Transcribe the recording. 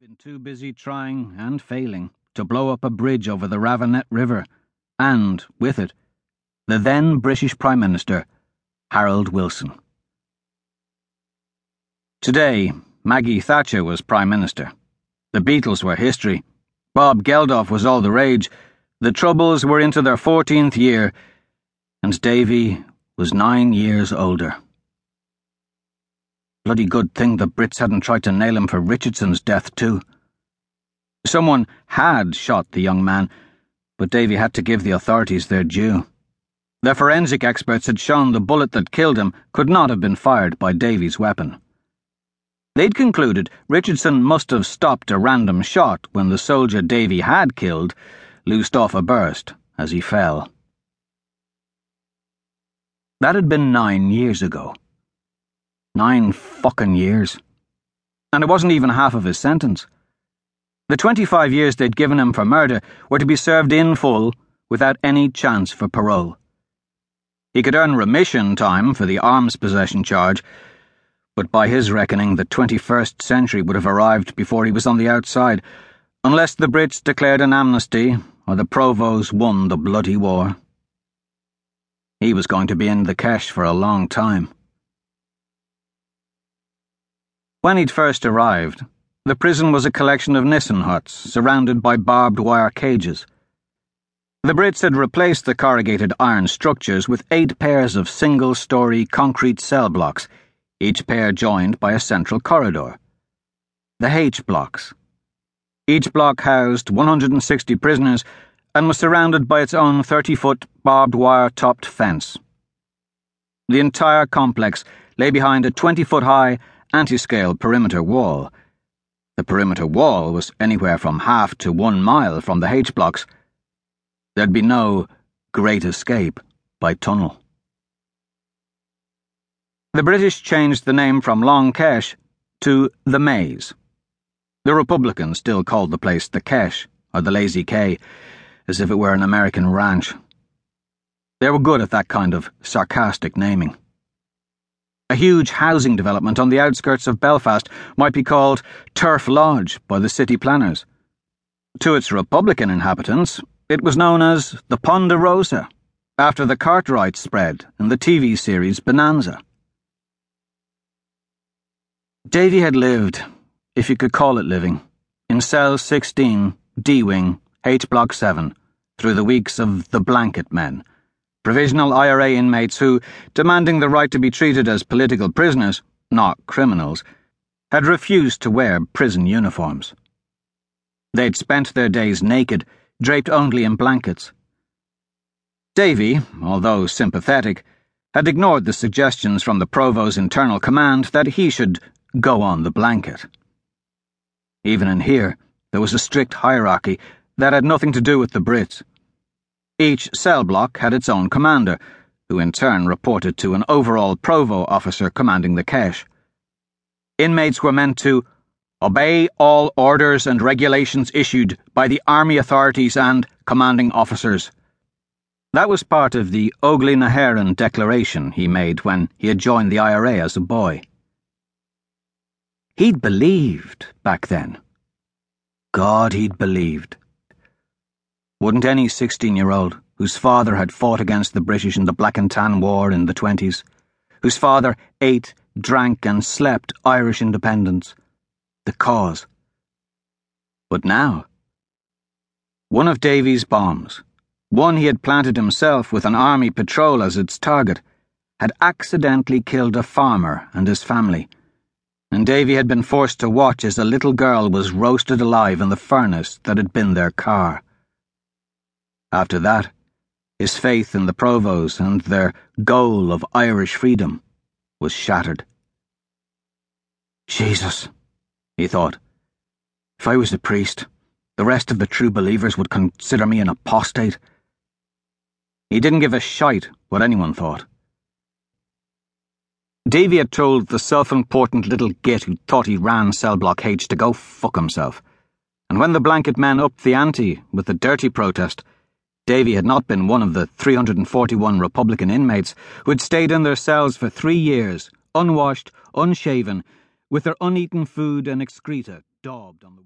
been too busy trying and failing to blow up a bridge over the Ravernet River, and, with it, the then British Prime Minister, Harold Wilson. Today, Maggie Thatcher was Prime Minister. The Beatles were history. Bob Geldof was all the rage. The Troubles were into their 14th year, and Davy was nine years older. Bloody good thing the Brits hadn't tried to nail him for Richardson's death, too. Someone had shot the young man, but Davy had to give the authorities their due. The forensic experts had shown the bullet that killed him could not have been fired by Davy's weapon. They'd concluded Richardson must have stopped a random shot when the soldier Davy had killed loosed off a burst as he fell. That had been nine years ago. Nine fucking years. And it wasn't even half of his sentence. The 25 years they'd given him for murder were to be served in full without any chance for parole. He could earn remission time for the arms possession charge, but by his reckoning, the 21st century would have arrived before he was on the outside, unless the Brits declared an amnesty or the Provos won the bloody war. He was going to be in the Kesh for a long time. When he'd first arrived, the prison was a collection of Nissen huts surrounded by barbed wire cages. The Brits had replaced the corrugated iron structures with eight pairs of single story concrete cell blocks, each pair joined by a central corridor. The H blocks. Each block housed 160 prisoners and was surrounded by its own 30 foot barbed wire topped fence. The entire complex lay behind a 20 foot high anti-scale perimeter wall. The perimeter wall was anywhere from half to one mile from the H blocks. There'd be no great escape by tunnel. The British changed the name from Long Kesh to the Maze. The Republicans still called the place the Kesh, or the Lazy K, as if it were an American ranch. They were good at that kind of sarcastic naming. A huge housing development on the outskirts of Belfast might be called Turf Lodge by the city planners. To its Republican inhabitants, it was known as the Ponderosa, after the Cartwright spread in the TV series Bonanza. Davy had lived, if you could call it living, in cell 16, D Wing, H Block 7, through the weeks of the Blanket Men provisional IRA inmates who, demanding the right to be treated as political prisoners, not criminals, had refused to wear prison uniforms. They'd spent their days naked, draped only in blankets. Davy, although sympathetic, had ignored the suggestions from the Provos' internal command that he should go on the blanket. Even in here, there was a strict hierarchy that had nothing to do with the Brits. Each cell block had its own commander, who in turn reported to an overall Provo officer commanding the Kesh. Inmates were meant to obey all orders and regulations issued by the Army authorities and commanding officers. That was part of the Óglaigh na hÉireann declaration he made when he had joined the IRA as a boy. He'd believed back then. God, he'd believed. Wouldn't any 16 year old whose father had fought against the British in the Black and Tan War in the 20s, whose father ate, drank, and slept Irish independence, the cause. But now, one of Davy's bombs, one he had planted himself with an army patrol as its target, had accidentally killed a farmer and his family, and Davy had been forced to watch as a little girl was roasted alive in the furnace that had been their car. After that, his faith in the Provos and their goal of Irish freedom was shattered. Jesus, he thought. If I was a priest, the rest of the true believers would consider me an apostate. He didn't give a shite what anyone thought. Davy had told the self important little git who thought he ran Cell Block H to go fuck himself. And when the blanket men upped the ante with the dirty protest, Davy had not been one of the 341 Republican inmates who had stayed in their cells for three years, unwashed, unshaven, with their uneaten food and excreta daubed on the